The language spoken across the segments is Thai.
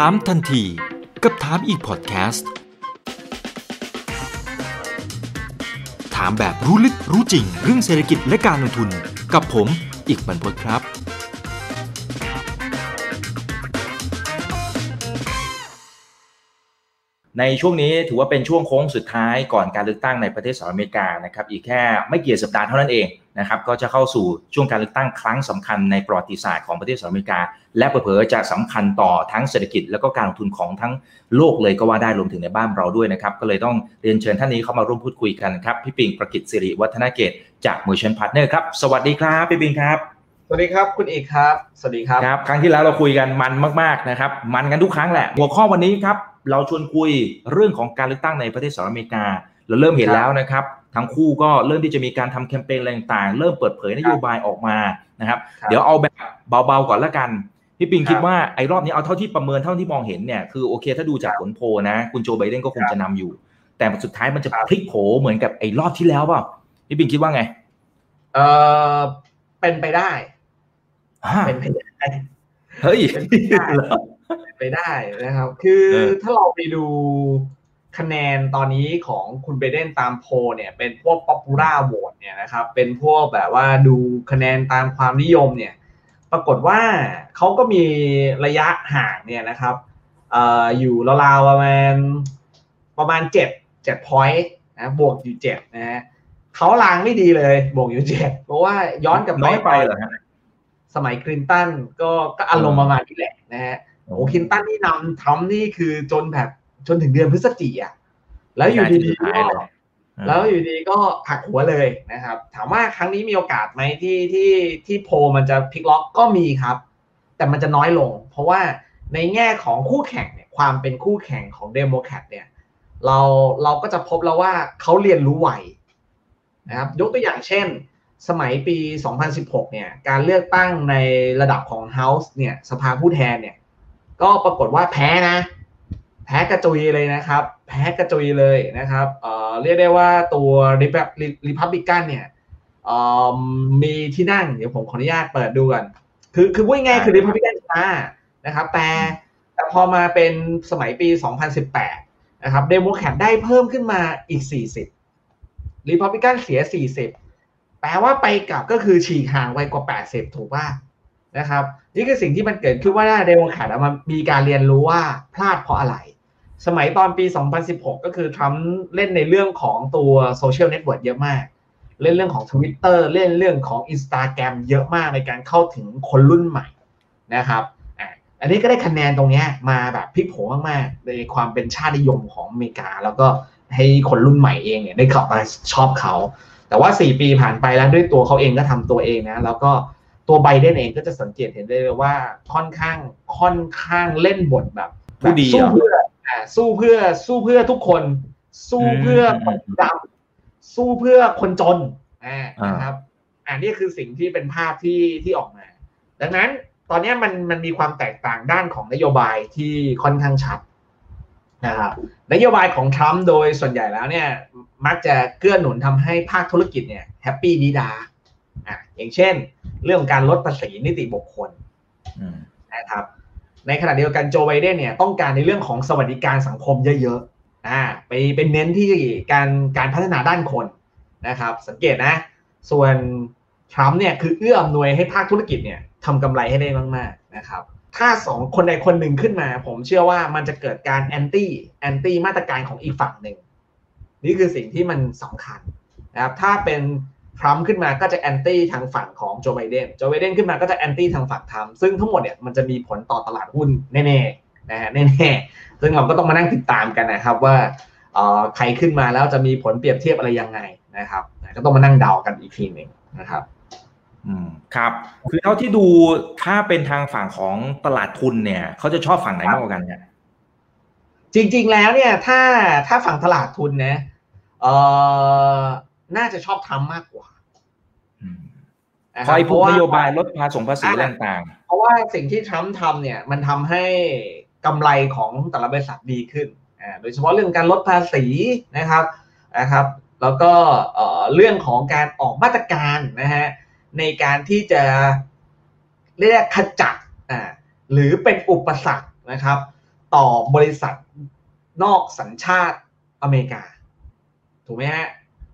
ถามทันที กับถามอีกพอดแคสต์ ถามแบบรู้ลึกรู้จริง เรื่องเศรษฐกิจและการลงทุน กับผมอีกบรรพตครับ ในช่วงนี้ถือว่าเป็นช่วงโค้งสุดท้ายก่อนการเลือกตั้งในประเทศสหรัฐอเมริกานะครับอีกแค่ไม่กี่สัปดาห์เท่านั้นเองนะครับก็จะเข้าสู่ช่วงการเลือกตั้งครั้งสำคัญในประวัติศาสตร์ของประเทศสหรัฐอเมริกา และเผลอๆจะสำคัญต่อทั้งเศรษฐกิจ และก็การลงทุนของทั้งโลกเลยก็ว่าได้รวมถึงในบ้านเราด้วยนะครับก็เลยต้องเรียนเชิญท่านนี้เข้ามาร่วมพูดคุยกันครับพี่ปิงประกิตสิริวัฒนเกตจาก Merchant Partner ครับสวัสดีครับพี่ปิงครับสวัสดีครับคุณเอกครับ สวัสดีครับครับ ครั้งที่แล้วเราคุยกันมันมาก ๆนะครับ มันกันทุกครั้งแหละ หัวข้อวันนี้ครับ เราชวนคุยเรื่องของการเลือกตั้งในประเทศสหรัฐอเมริกา เราเริ่มเห็นแล้วนะครับทั้งคู่ก็เริ่มที่จะมีการทำแคมเปญอะไรต่างๆ เริ่มเปิดเผยนโยบายออกมานะครับครับเดี๋ยวเอาแบบเบาๆก่อนละกัน พี่ปิงครับคิดว่าไอ้รอบนี้เอาเท่าที่ประเมินเท่าที่มองเห็นเนี่ยคือโอเค ถ้าดูจากผลโพลนะ คุณโจไบเดนก็คงจะนำอยู่ แต่สุดท้ายมันจะครับพลิกโผเหมือนกับไอ้รอบที่แล้วเปล่าพี่ปิงคิดว่าไง เออเป็นไปได้อ่าเป็นไปได้เฮ้ยเป็น ไปได้เหรอเป็นไปได้นะครับ คือเออถ้าเราไปดูคะแนนตอนนี้ของคุณไบเดนตามโพลเนี่ย เป็นพวก popular vote เนี่ยนะครับ เป็นพวกแบบว่าดูคะแนนตามความนิยมเนี่ย ปรากฏว่าเขาก็มีระยะห่างเนี่ยนะครับเอ่ออยู่ราวๆประมาณประมาณเจ็ดเจ็ด point นะบวกอยู่เจ็ดนะฮะเขาลางไม่ดีเลยบวกอยู่เจ็ดเพราะว่าย้อนกลับน้อยไปเหรอฮะสมัยคลินตันก็ก็อารมณ์ประมาณนี้แหละนะฮะ โอ้คลินตันนี่นำทรัมป์นี่คือจนแบบจนถึงเดือนพฤศจิกอะแล้วอยู่ดีๆสุดก็ท้ายเลยแล้วอยู่ดีก็ปักหัวเลยนะครับ ถามว่าครั้งนี้มีโอกาสไหมที่ที่ที่โพลมันจะพลิกล็อกก็มีครับ แต่มันจะน้อยลง เพราะว่าในแง่ของคู่แข่งเนี่ยความเป็นคู่แข่งของเดโมแครตเนี่ยเราเราก็จะพบแล้วว่าเขาเรียนรู้ไวนะครับยกตัวอย่างเช่น สมัยปี 2016 เนี่ยการเลือกตั้งในระดับของ House เนี่ยสภาผู้แทนเนี่ย ก็ปรากฏว่าแพ้นะ แพ้กระจุยเลยนะครับ แพ้กระจุยเลยนะครับเอ่อเรียกได้ว่าตัวริพับลิกันเนี่ยเอ่อมีที่นั่งเดี๋ยวผมขออนุญาตเปิดดูกันคือคือพูดง่ายๆคือริพับลิกันชนะนะครับแต่แต่พอมาเป็นสมัยปี 2018 นะครับเดโมแครตได้เพิ่มขึ้นมาอีก 40ริพับลิกันเสีย 40 แปลว่าไปกลับก็คือฉีกห่างไวกว่า 80 ถูกป่ะ นะครับ นี่คือสิ่งที่มันเกิดขึ้นว่าเดโมแครตอะมันมีการเรียนรู้ว่าพลาดเพราะอะไร สมัยตอนปี 2016 ก็คือทรัมป์เล่นในเรื่องของตัว social network เยอะมาก เล่นเรื่องของ Twitter เล่นเรื่องของ Instagram เยอะมากในการเข้าถึงคนรุ่นใหม่นะครับอันนี้ก็ได้คะแนนตรงนี้มาแบบพลิกโผมากๆในความเป็นชาตินิยมของอเมริกา แล้วก็ให้คนรุ่นใหม่เองเนี่ยได้กลับมาชอบเขา แต่ว่า 4 ปีผ่านไปแล้วด้วยตัวเขาเองก็ทำตัวเองนะ แล้วก็ ตัวไบเดนเองก็จะสังเกตเห็นได้เลยว่าค่อนข้างค่อนข้างเล่นบทแบบผู้ดีสู้เหรอเพื่ออ่าสู้เพื่อสู้เพื่อทุกคน สู้เพื่อคนดำสู้เพื่อคนจนอ่าอ่านนะครับอ่านี่คือสิ่งที่เป็นภาพที่ที่ออกมา ดังนั้นตอนนี้มันมันมีความแตกต่างด้านของนโยบายที่ค่อนข้างชัดนะครับนโยบายของทรัมป์โดยส่วนใหญ่แล้วเนี่ย มักจะเกื้อหนุนทำให้ภาคธุรกิจเนี่ยแฮปปี้ดีดา อะอย่างเช่น เรื่องของการลดภาษีนิติบุคคลอืมนะครับ ในขณะเดียวกันโจไบเดนเนี่ยต้องการในเรื่องของสวัสดิการสังคมเยอะๆอ่าไปเป็นเน้นที่การการพัฒนาด้านคนนะครับ สังเกตนะ ส่วนทรัมป์เนี่ยคือเอื้ออำนวยให้ภาคธุรกิจเนี่ยทำกำไรให้ได้มากๆนะครับถ้าสองคนใดคนหนึ่งขึ้นมา ผมเชื่อว่ามันจะเกิดการ anti anti มาตรการของอีกฝั่งหนึ่ง นี่คือสิ่งที่มันสำคัญนะครับถ้าเป็น ทรัมป์ขึ้นมาก็จะ anti ทางฝั่งของโจไบเดนโจไบเดนขึ้นมาก็จะ anti ทางฝั่งทรัมป์ซึ่งทั้งหมดเนี่ยมันจะมีผลต่อตลาดหุ้นแน่ๆนะฮะแน่ๆซึ่งเราก็ต้องมานั่งติดตามกันนะครับว่าเอ่อใครขึ้นมาแล้วจะมีผลเปรียบเทียบอะไรยังไงนะครับก็ต้องมานั่งเดากันอีกทีหนึ่งนะครับอืมครับ คือเท่าที่ดูถ้าเป็นทางฝั่งของตลาดทุนเนี่ยเขาจะชอบฝั่งไหนมากกว่ากันเนี่ยจริง ๆ แล้วเนี่ยถ้าถ้าฝั่งตลาดทุนนะเอ่อน่าจะชอบทำมากกว่าอืมนะ คอยเพพูดราะว่านโยบายลดภาษีภาษีอะไรต่างเพราะว่าสิ่งที่ทรัมป์ทำเนี่ยมันทำให้กำไรของแต่ละบริษัทดีขึ้นอ่าโดยเฉพาะเรื่องการลดภาษีนะครับนะครับ แล้วก็เอ่อเรื่องของการออกมาตรการนะฮะในการที่จะเรียกขจัดอ่าหรือเป็นอุปสรรคนะครับ ต่อบริษัทนอกสัญชาติอเมริกา ถูกไหมฮะ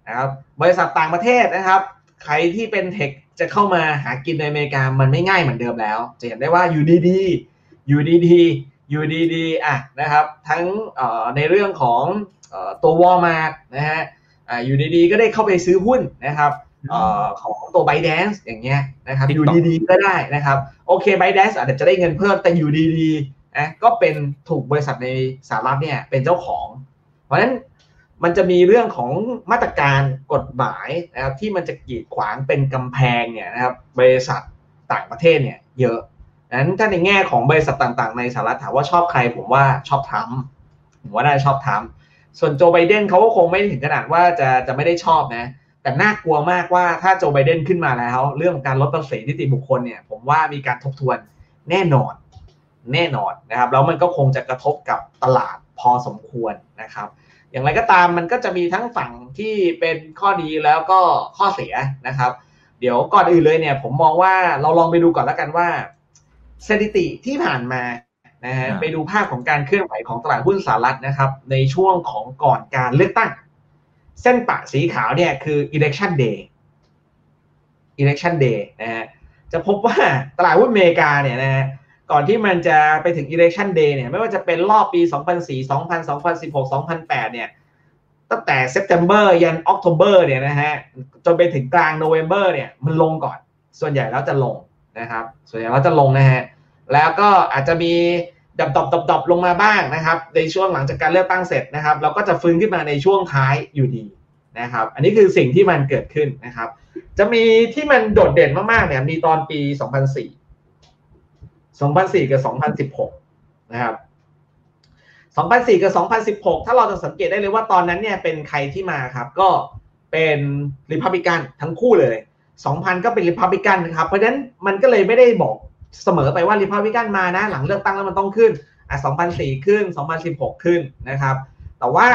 นะครับบริษัทต่างประเทศนะครับ ใครที่เป็นเทค จะเข้ามาหากินในอเมริกามันไม่ง่ายเหมือนเดิมแล้ว จะเห็นได้ว่าอยู่ดีๆอยู่ดีๆอยู่ดีๆอะนะครับ ทั้งในเรื่องของตัววอลมาร์นะฮะอยู่ดีๆก็ได้เข้าไปซื้อหุ้นนะครับของตัว b บ d a n c e อย่างเงี้ยนะครับอยู่ดีๆก็ได้นะครับ โอเค b บ d a n c e อาจจะได้เงินเพิ่มแต่อยู่ดีๆนะก็เป็นถูกบริษัทในสหรัฐเนี่ยเป็นเจ้าของ เพราะฉะนั้น มันจะมีเรื่องของมาตรการกฎหมายนะครับที่มันจะกีดขวางเป็นกำแพงเนี่ยนะครับบริษัทต่างประเทศเนี่ยเยอะนั้นถ้าในแง่ของบริษัทต่างๆ ในสหรัฐถามว่าชอบใครผมว่าชอบทรัมป์ผมว่าน่าชอบทรัมป์ส่วนโจไบเดนเขาก็คงไม่ถึงขนาดว่าจะจะไม่ได้ชอบนะแต่น่ากลัวมากว่าถ้าโจไบเดนขึ้นมาแล้ว เรื่องของการลดภาษีนิติบุคคลเนี่ยผมว่ามีการทบทวนแน่นอนแน่นอนนะครับแล้วมันก็คงจะกระทบกับตลาดพอสมควรนะครับ อย่างไรก็ตามมันก็จะมีทั้งฝั่งที่เป็นข้อดีแล้วก็ข้อเสียนะครับ เดี๋ยวก่อนอื่นเลยเนี่ย ผมมองว่าเราลองไปดูก่อนแล้วกันว่าสถิติที่ผ่านมานะฮะไปดูภาพของการเคลื่อนไหวของตลาดหุ้นสหรัฐนะครับ ในช่วงของก่อนการเลือกตั้ง เส้นปะสีขาวเนี่ยคือ election day election day นะฮะจะพบว่าตลาดหุ้นอเมริกาเนี่ยนะฮะ ก่อนที่มันจะไปถึง election day เนี่ย ไม่ว่าจะเป็นรอบปี 2004 2000 2016 2008 เนี่ย ตั้งแต่ September ยัน October เนี่ยนะฮะ จนไปถึงกลาง November เนี่ย มันลงก่อน ส่วนใหญ่แล้วจะลงนะครับ ส่วนใหญ่แล้วจะลงนะฮะ แล้วก็อาจจะมีดับดับดับลงมาบ้างนะครับ ในช่วงหลังจากการเลือกตั้งเสร็จนะครับ เราก็จะฟื้นขึ้นมาในช่วงท้ายอยู่ดีนะครับ อันนี้คือสิ่งที่มันเกิดขึ้นนะครับ จะมีที่มันโดดเด่นมากๆเนี่ย มีตอนปี 2004 2004 กับ 2016 นะครับ 2004 กับ 2016 ถ้าเราจะสังเกตได้เลยว่าตอนนั้นเนี่ยเป็นใครที่มาครับ ก็เป็นริพับลิกันทั้งคู่เลย 2000 ก็เป็นริพับลิกันนะครับ เพราะฉะนั้นมันก็เลยไม่ได้บอกเสมอไปว่าริพับลิกันมานะ หลังเลือกตั้งแล้วมันต้องขึ้นอะ2004 ขึ้น 2016 ขึ้นนะครับ แต่ว่า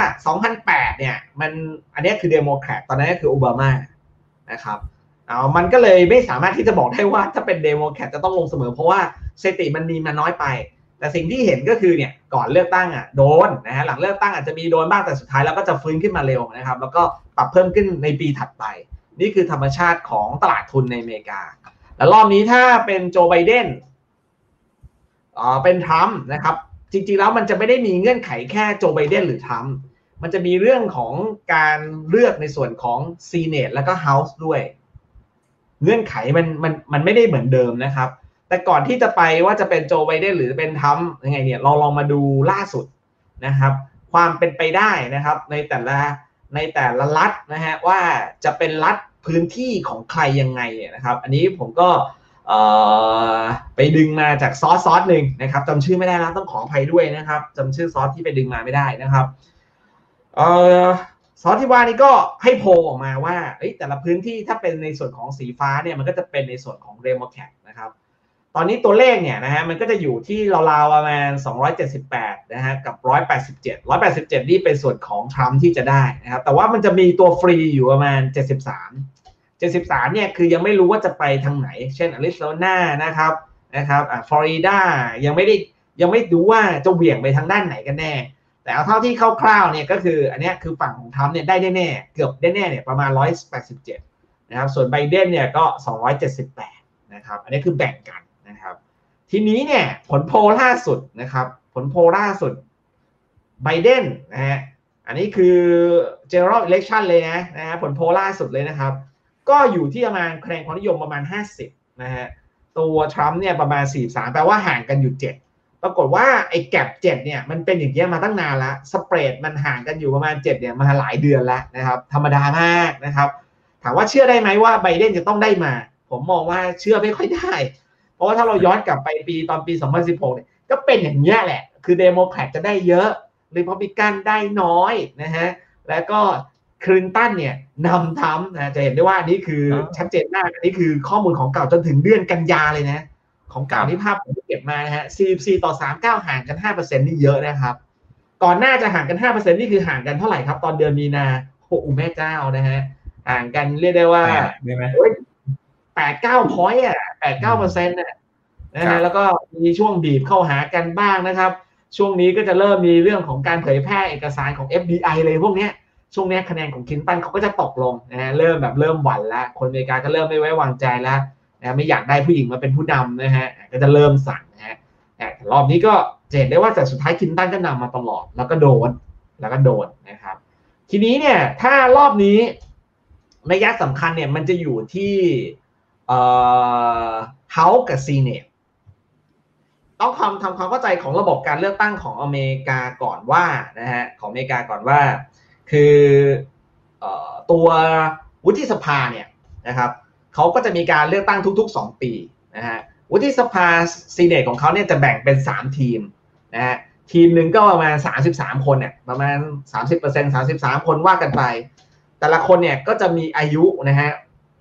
2008 เนี่ยมันอันนี้คือเดโมแครตตอนนั้นก็คือโอบามานะครับเอามันก็เลยไม่สามารถที่จะบอกได้ว่าถ้าเป็นเดโมแครตจะต้องลงเสมอ เพราะว่า สติมันมีมาน้อยไป แต่สิ่งที่เห็นก็คือเนี่ยก่อนเลือกตั้งอะโดนนะฮะหลังเลือกตั้งอาจจะมีโดนบ้างแต่สุดท้ายแล้วก็จะฟื้นขึ้นมาเร็วนะครับ แล้วก็ปรับเพิ่มขึ้นในปีถัดไป นี่คือธรรมชาติของตลาดทุนในอเมริกา แล้วรอบนี้ถ้าเป็นโจไบเดนอ๋อเป็นทรัมป์นะครับ จริงๆแล้วมันจะไม่ได้มีเงื่อนไขแค่โจไบเดนหรือทรัมป์มันจะมีเรื่องของการเลือกในส่วนของซีเนตแล้วก็เฮาส์ด้วย เงื่อนไขมันมันมันไม่ได้เหมือนเดิมนะครับ แต่ก่อนที่จะไปว่าจะเป็นโจไบเดนหรือเป็นทรัมยังไงเนี่ยเราลองมาดูล่าสุดนะครับ ความเป็นไปได้นะครับ ในแต่ละในแต่ละรัฐนะฮะว่าจะเป็นรัฐพื้นที่ของใครยังไงนะครับ อันนี้ผมก็ไปดึงมาจากซอสซอสหนึ่งนะครับจำชื่อไม่ได้แล้วต้องขออภัยด้วยนะครับจำชื่อซอสที่ไปดึงมาไม่ได้นะครับซอสที่ว่านี้ก็ให้โพลออกมาว่าแต่ละพื้นที่ถ้าเป็นในส่วนของสีฟ้าเนี่ยมันก็จะเป็นในส่วนของเดโมแครตนะครับ ตอนนี้ตัวเลขเนี่ยนะฮะมันก็จะอยู่ที่ราวๆประมาณ 278 นะฮะกับ 187 187 นี่เป็นส่วนของทรัมป์ที่จะได้นะครับแต่ว่ามันจะมีตัวฟรีอยู่ประมาณ 73 73 เนี่ยคือยังไม่รู้ว่าจะไปทางไหน เช่นอริโซนานะครับนะครับอ่าฟลอริดายังไม่ได้ยังไม่รู้ว่าจะเหวี่ยงไปทางด้านไหนกันแน่ แต่เอาเท่าที่คร่าวๆเนี่ยก็คืออันนี้คือฝั่งของทรัมป์เนี่ยได้แน่ๆเกือบได้แน่เนี่ยประมาณ 187 นะครับส่วนไบเดนเนี่ยก็ 278 นะครับอันนี้คือแบ่งกัน ทีนี้เนี่ยผลโพลล่าสุดนะครับ ผลโพลล่าสุดไบเดนนะฮะอันนี้คือ general election เลยนะนะฮะผลโพลล่าสุดเลยนะครับ ก็อยู่ที่ประมาณคะแนนความนิยมประมาณ 50นะฮะตัวทรัมป์เนี่ยประมาณ 43 แปลว่าห่างกันอยู่ 7 ปรากฏว่าไอ้ gap 7เนี่ยมันเป็นอย่างเงี้ยมาตั้งนานแล้ว spread มันห่างกันอยู่ประมาณ 7 เนี่ยมาหลายเดือนแล้วนะครับ ธรรมดามากนะครับ ถามว่าเชื่อได้ไหมว่าไบเดนจะต้องได้มา ผมมองว่าเชื่อไม่ค่อยได้ เพราะว่าถ้าเราย้อนกลับไปปีตอนปี 2016 เนี่ย ก็เป็นอย่างเงี้ยแหละ คือเดโมแครตจะได้เยอะรีพับลิกันได้น้อยนะฮะ แล้วก็คลินตันเนี่ยนำทรัมป์นะจะเห็นได้ว่านี่คือชัดเจนมากอันนี้คือข้อมูลของเก่าจนถึงเดือนกันยาเลยนะ ของเก่าที่ภาพผมเก็บมานะฮะ 44 ต่อ 39 ห่างกัน 5%นี่เยอะนะครับ ก่อนหน้าจะห่างกัน 5%นี่คือห่างกันเท่าไหร่ครับ ตอนเดือนมีนาโอ้แม่เจ้านะฮะ ห่างกันเรียกได้ว่า แปดเก้าพอยต์อะแปดเก้าเปอร์เซ็นต์นะฮะแล้วก็มีช่วงบีบเข้าหากันบ้างนะครับ ช่วงนี้ก็จะเริ่มมีเรื่องของการเผยแพร่เอกสารของ FBI เลยพวกเนี้ยช่วงนี้คะแนนของคินตันเขาก็จะตกลงนะฮะเริ่มแบบเริ่มหวั่นแล้วคนอเมริกาก็เริ่มไม่ไว้วางใจแล้วนะไม่อยากได้ผู้หญิงมาเป็นผู้นำนะฮะก็จะเริ่มสั่นนะฮะแต่รอบนี้ก็เห็นได้ว่าแต่สุดท้ายคินตันก็นำมาตลอด แล้วก็โดนแล้วก็โดนนะครับ ทีนี้เนี่ยถ้ารอบนี้ระยะสำคัญเนี่ยมันจะอยู่ที่ เอ่อฮาส์กับซีเนตต้องทำทำความเข้าใจของระบบการเลือกตั้งของอเมริกาก่อนว่านะฮะของอเมริกาก่อนว่า คือตัววุฒิสภาเนี่ยนะครับเขาก็จะมีการเลือกตั้งทุก ๆ 2 ปีนะฮะวุฒิสภาซีเนตของเขาเนี่ยจะแบ่งเป็น 3 ทีมนะฮะทีมหนึ่งก็ประมาณ 33 คนเนี่ยประมาณ 30% 33 คนว่ากันไป แต่ละคนเนี่ยก็จะมีอายุนะฮะ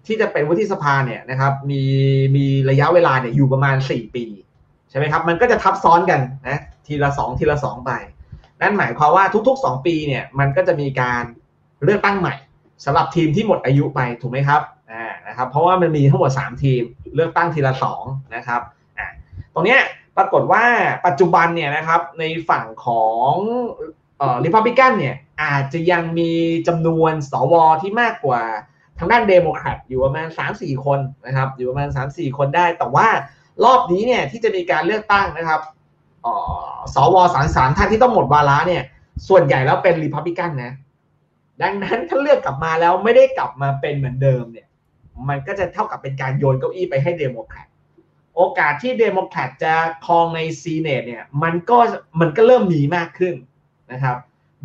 ที่จะเป็นวุฒิสภาเนี่ยนะครับมีมีระยะเวลาเนี่ยอยู่ประมาณ 4 ปีใช่ไหมครับมันก็จะทับซ้อนกันนะทีละ 2 ทีละ 2 ไป นั่นหมายความว่าทุก ๆ 2 ปีเนี่ยมันก็จะมีการเลือกตั้งใหม่สำหรับทีมที่หมดอายุไปถูกไหมครับอ่านะครับเพราะว่ามันมีทั้งหมด 3 ทีมเลือกตั้งทีละ2นะครับอ่าตรงเนี้ยปรากฏว่าปัจจุบันเนี่ยนะครับในฝั่งของเอ่อริพับลิกันเนี่ยอาจจะยังมีจำนวนสวที่มากกว่า ทางด้านเดโมแครตอยู่ประมาณ 3-4 คนนะครับ อยู่ประมาณ 3-4 คนได้ แต่ว่ารอบนี้เนี่ยที่จะมีการเลือกตั้งนะครับสวสารสารท่านที่ต้องหมดวาระเนี่ย ส่วนใหญ่แล้วเป็นริพับลิกันนะ ดังนั้นถ้าเลือกกลับมาแล้วไม่ได้กลับมาเป็นเหมือนเดิมเนี่ย มันก็จะเท่ากับเป็นการโยนเก้าอี้ไปให้เดโมแครตโอกาสที่เดโมแครตจะครองใน Senate เนี่ยมันก็มันก็เริ่มมีมากขึ้นนะครับ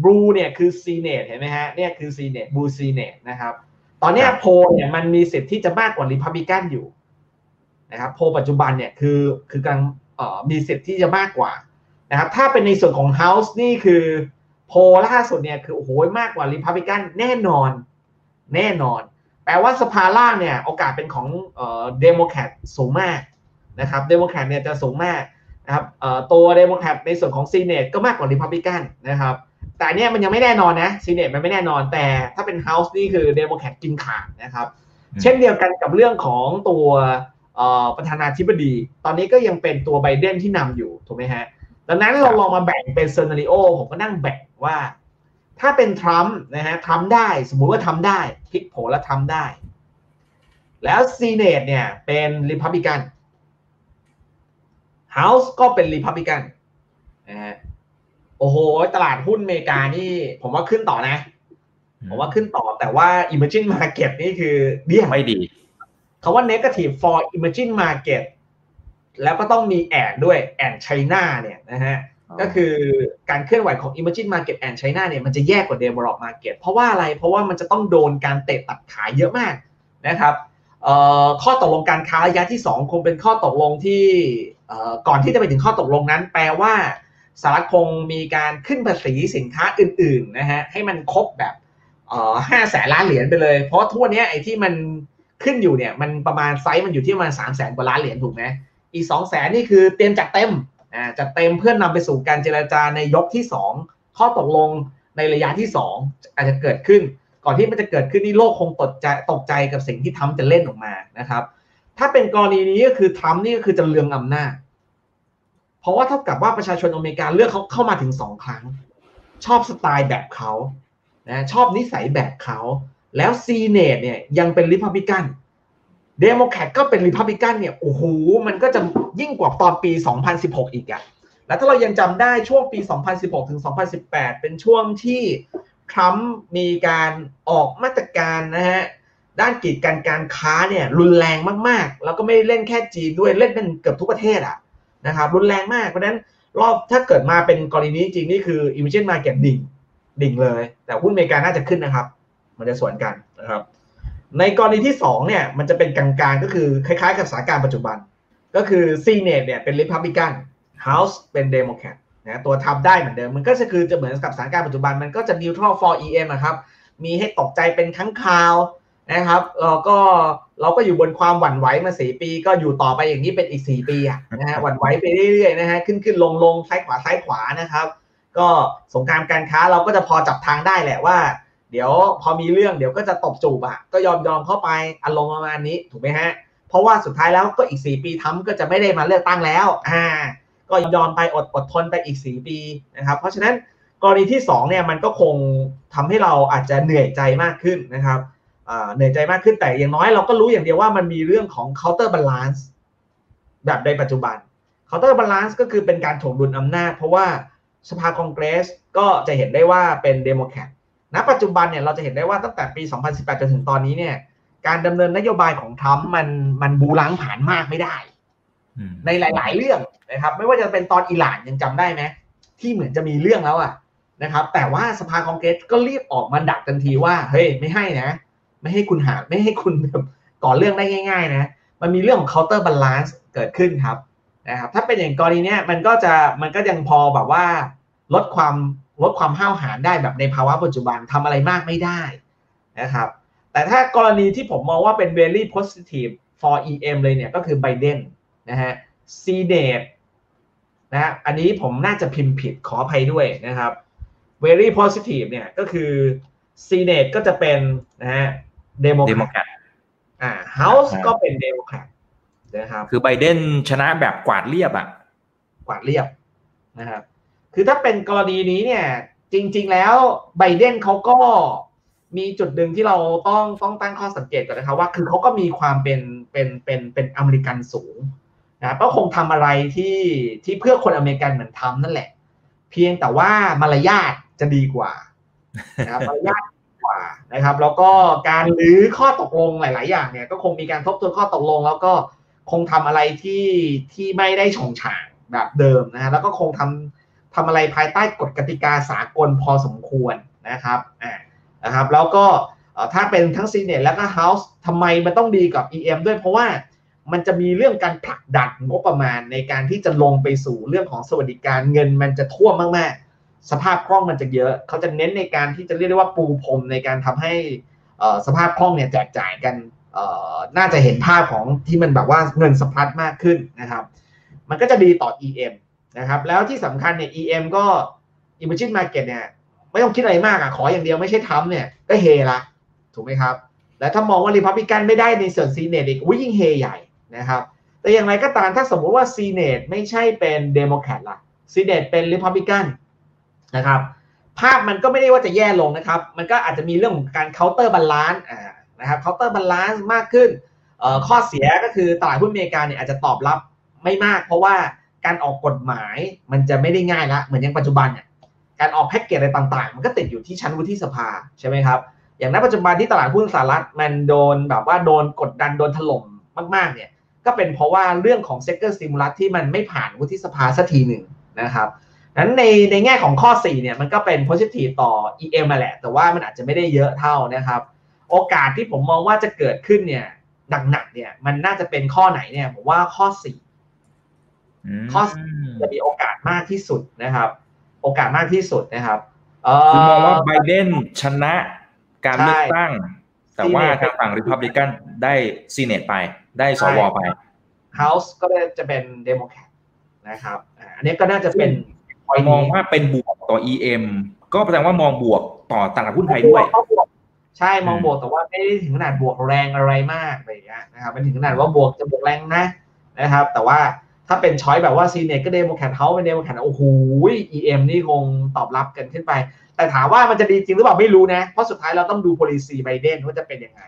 blue เนี่ยคือ Senate เห็นไหมฮะเนี่ยคือ Senate blue Senate นะครับ ตอนนี้โพลเนี่ยมันมีสิทธิ์ที่จะมากกว่าริพับลิกันอยู่นะครับโพลปัจจุบันเนี่ยคือคือการเอ่อมีสิทธิ์ที่จะมากกว่านะครับถ้าเป็นในส่วนของ House นี่คือโพลล่าสุดเนี่ยคือโอ้โหมากกว่าริพับลิกันแน่นอน แน่นอน แปลว่าสภาล่างเนี่ยโอกาสเป็นของเอ่อเดโมแครตสูงมากนะครับเดโมแครตเนี่ยจะสูงมากนะครับเอ่อตัวเดโมแครตในส่วนของ Senate ก็มากกว่าริพับลิกันนะครับ แต่เนี่ยมันยังไม่แน่นอนนะ Senate มันไม่แน่นอนแต่ถ้าเป็น House นี่คือเดโมแครตกินขาดนะครับ เช่นเดียวกันกับเรื่องของตัวประธานาธิบดี ตอนนี้ก็ยังเป็นตัวไบเดนที่นำอยู่ถูกไหมฮะดังนั้นเราลองมาแบ่งเป็น scenario ผมก็นั่งแบ่งว่า ถ้าเป็นทรัมป์นะฮะทรัมป์ได้สมมุติว่าทรัมป์ได้พลิกโผแล้วทรัมป์ได้ แล้ว Senate เนี่ยเป็นริพับลิกันHouse ก็เป็นริพับลิกันนะฮะ โอ้โห ตลาดหุ้นอเมริกานี่ ผมว่าขึ้นต่อนะ ผมว่าขึ้นต่อแต่ว่า emerging market นี่คือเบี้ยไม่ดีคาว่า negative for emerging market แล้วก็ต้องมี add ด้วย add China เนี่ยนะฮะก็คือการเคลื่อนไหวของ emerging market and China เนี่ยมันจะแย่กว่า develop market เพราะว่าอะไรเพราะว่ามันจะต้องโดนการเตะตัดขาเยอะมากนะครับข้อตกลงการค้าระยะที่ 2 คงเป็นข้อตกลงที่ก่อนที่จะไปถึงข้อตกลงนั้น แปลว่า สหรัฐคงมีการขึ้นภาษีสินค้าอื่นๆนะฮะให้มันครบแบบห้าแสนล้านเหรียญไปเลย เพราะทั่วนี้ไอ้ที่มันขึ้นอยู่เนี่ยมันประมาณไซส์มันอยู่ที่ประมาณสามแสนกว่าล้านเหรียญถูกไหมอีสองแสนนี่คือเตรียมจัดเต็มอ่าจัดเต็มเพื่อนนำไปสู่การเจรจาในยกที่สองข้อตกลงในระยะที่สองอาจจะเกิดขึ้น ก่อนที่มันจะเกิดขึ้นนี่โลกคงตกใจตกใจกับสิ่งที่ทรัมป์จะเล่นออกมานะครับ ถ้าเป็นกรณีนี้ก็คือทรัมป์นี่ก็คือจะเรืองอำนาจ เพราะว่าเท่ากับว่าประชาชนอเมริกาเลือกเขาเข้ามาถึงสองครั้ง ชอบสไตล์แบบเขานะชอบนิสัยแบบเขาแล้ว Senate เนี่ยยังเป็นริพับลิกันเดโมแครตก็เป็นริพับลิกันเนี่ยโอ้โหมันก็จะยิ่งกว่าตอนปี 2016 อีกอะแล้วถ้าเรายังจำได้ช่วงปี 2016 ถึง 2018 เป็นช่วงที่ทรัมป์มีการออกมาตรการนะฮะด้านกีดกันการค้าเนี่ยรุนแรงมากๆ แล้วก็ไม่เล่นแค่จีนด้วยเล่นเป็นเกือบทุกประเทศอะ นะครับรุนแรงมากเพราะนั้นรอบถ้าเกิดมาเป็นกรณีนี้จริงนี่คือ emerging market ดิ่งดิ่งเลย แต่หุ้นอเมริกาน่าจะขึ้นนะครับ มันจะสวนกันนะครับ ในกรณีที่2เนี่ยมันจะเป็นกลางๆก็คือคล้ายๆ กับสถานการณ์ปัจจุบัน ก็คือ Senate เนี่ยเป็นริพับลิกัน House เป็นเดโมแครตนะตัวทรัมป์ได้เหมือนเดิมมันก็จะคือจะเหมือนกับสถานการณ์ปัจจุบันมันก็จะ neutral for EM นะครับมีให้ตกใจเป็นครั้งคราว นะครับเราก็เราก็อยู่บนความหวั่นไหวมาสี่ปี ก็อยู่ต่อไปอย่างนี้เป็นอีกสี่ปีอะนะฮะหวั่นไหวไปเรื่อยๆนะฮะขึ้นขึ้นลงลงซ้ายขวาซ้ายขวานะครับ ก็สงครามการค้าเราก็จะพอจับทางได้แหละว่า เดี๋ยวพอมีเรื่องเดี๋ยวก็จะตบจูบอะก็ยอมยอมเข้าไปอารมณ์ประมาณนี้ถูกไหมฮะเพราะว่าสุดท้ายแล้วก็อีก4ปีทรัมป์ก็จะไม่ได้มาเลือกตั้งแล้วอ่าก็ยอมไปอดอดทนไปอีกสี่ปีนะครับ เพราะฉะนั้นกรณีที่2เนี่ยมันก็คงทำให้เราอาจจะเหนื่อยใจมากขึ้นนะครับ เหนื่อยใจมากขึ้นแต่อย่างน้อยเราก็รู้อย่างเดียวว่ามันมีเรื่องของ counter balance แบบในปัจจุบัน counter balance ก็คือเป็นการถ่วงดุลอำนาจ เพราะว่าสภาคองเกรสก็จะเห็นได้ว่าเป็นเดโมแครตณปัจจุบันเนี่ยเราจะเห็นได้ว่าตั้งแต่ปี 2018 จนถึงตอนนี้เนี่ย การดำเนินนโยบายของทรัมป์มันมันบูล้างผ่านมากไม่ได้ ในหลาย ๆ เรื่องนะครับ ไม่ว่าจะเป็นตอนอิหร่านยังจำได้ไหมที่เหมือนจะมีเรื่องแล้วอะนะครับ แต่ว่าสภาคองเกรสก็รีบออกมาดักทันทีว่าเฮ้ยไม่ให้นะ ไม่ให้คุณหาไม่ให้คุณก่อเรื่องได้ง่าย ๆ นะ มันมีเรื่องของ counter balance เกิดขึ้นครับนะครับถ้าเป็นอย่างกรณีนี้มันก็จะมันก็ยังพอแบบว่าลดความลดความห้าวหาญได้แบบในภาวะปัจจุบันทำอะไรมากไม่ได้นะครับ แต่ถ้ากรณีที่ผมมองว่าเป็น very positive for EM เลยเนี่ยก็คือไบเดนนะฮะ c d e t นะอันนี้ผมน่าจะพิมพ์ผิดขออภัยด้วยนะครับ very positive เนี่ยก็คือ c d e t ก็จะเป็นนะฮะ เดโมแครตอ่า House ก็เป็นเดโมแครตนะครับคือไบเดนชนะแบบกวาดเรียบอะ กวาดเรียบนะครับ คือถ้าเป็นกรณีนี้เนี่ย จริง ๆ แล้วไบเดนเขาก็มีจุดหนึ่งที่เราต้องต้องตั้งข้อสังเกตก่อนนะครับว่าคือเขาก็มีความเป็นเป็นเป็นเป็นอเมริกันสูงนะก็คงทำอะไรที่ที่เพื่อคนอเมริกันเหมือนทำนั่นแหละ เพียงแต่ว่ามารยาทจะดีกว่านะครับมารยาทกว่า นะครับ แล้วก็การรื้อข้อตกลงหลาย ๆ อย่างเนี่ยก็คงมีการทบทวนข้อตกลง แล้วก็คงทำอะไรที่ที่ไม่ได้ฉงฉางแบบเดิมนะฮะแล้วก็คงทำทำอะไรภายใต้กฎกติกาสากลพอสมควรนะครับอ่านะครับ แล้วก็ถ้าเป็นทั้งซีเนตแล้วก็เฮาส์ทำไมมันต้องดีกับ EM ด้วยเพราะว่ามันจะมีเรื่องการผลักดันงบประมาณในการที่จะลงไปสู่เรื่องของสวัสดิการเงินมันจะท่วมมากๆ สภาพคล่องมันจะเยอะ เขาจะเน้นในการที่จะเรียกได้ว่าปูพรมในการทำให้สภาพคล่องเนี่ยแจกจ่ายกันน่าจะเห็นภาพของที่มันแบบว่าเงินสะพัดมากขึ้นนะครับ มันก็จะดีต่อ EM นะครับแล้วที่สำคัญเนี่ย EM ก็ Emerging Market เนี่ยไม่ต้องคิดอะไรมากอะขออย่างเดียวไม่ใช่ทำเนี่ยก็เฮละถูกไหมครับ และถ้ามองว่า Republican ไม่ได้ในส่วนซีเนตอีกวิ่งเฮใหญ่นะครับแต่อย่างไรก็ตามถ้าสมมุติว่าซีเนตไม่ใช่เป็นเดโมแครตล่ะSenate เป็น Republican นะครับ ภาพมันก็ไม่ได้ว่าจะแย่ลงนะครับ มันก็อาจจะมีเรื่องของการ counter balance นะครับ counter balance มากขึ้นข้อเสียก็คือตลาดหุ้นอเมริกาเนี่ยอาจจะตอบรับไม่มาก เพราะว่าการออกกฎหมายมันจะไม่ได้ง่ายละเหมือนอย่างปัจจุบันเนี่ยการออกแพ็กเกจอะไรต่างๆ มันก็ติดอยู่ที่ชั้นวุฒิสภาใช่ไหมครับอย่างในปัจจุบันที่ตลาดหุ้นสหรัฐมันโดนแบบว่าโดนกดดันโดนถล่มมากๆเนี่ยก็เป็นเพราะว่าเรื่องของ sector stimulus ที่มันไม่ผ่านวุฒิสภาสักทีหนึ่งนะครับ นั้นในในแง่ของข้อ 4 เนี่ย มันก็เป็น positive ต่อ EM มาแหละ แต่ว่ามันอาจจะไม่ได้เยอะเท่านะครับ โอกาสที่ผมมองว่าจะเกิดขึ้นเนี่ยหนักๆเนี่ย มันน่าจะเป็นข้อไหนเนี่ยผมว่าข้อสี่ข้อจะมีโอกาสมากที่สุดนะครับ โอกาสมากที่สุดนะครับคือมองว่าไบเดนชนะการเลือกตั้ง แต่ว่าทางฝั่งริพับลิกันได้ซีเนตไปได้สวไป House ก็จะเป็นเดโมแครตนะครับอันนี้ก็น่าจะเป็น มองว่าเป็นบวกต่อ EM ก็แสดงว่ามองบวกต่อตลาดหุ้นไทยด้วยใช่มองบวกแต่ว่าไม่ได้ถึงขนาดบวกแรงอะไรมากอะไรอย่างเงี้ยนะครับมันถึงขนาดว่าบวกจะบวกแรงนะนะครับ แต่ว่าถ้าเป็น choice แบบว่า Senate ก็เดโมแครต House เป็นเดโมแครตโอ้โหเอ็มนี่คงตอบรับกันขึ้นไป แต่ถามว่ามันจะดีจริงหรือเปล่าไม่รู้นะ เพราะสุดท้ายเราต้องดู policy ไบเดนว่าจะเป็นยังไง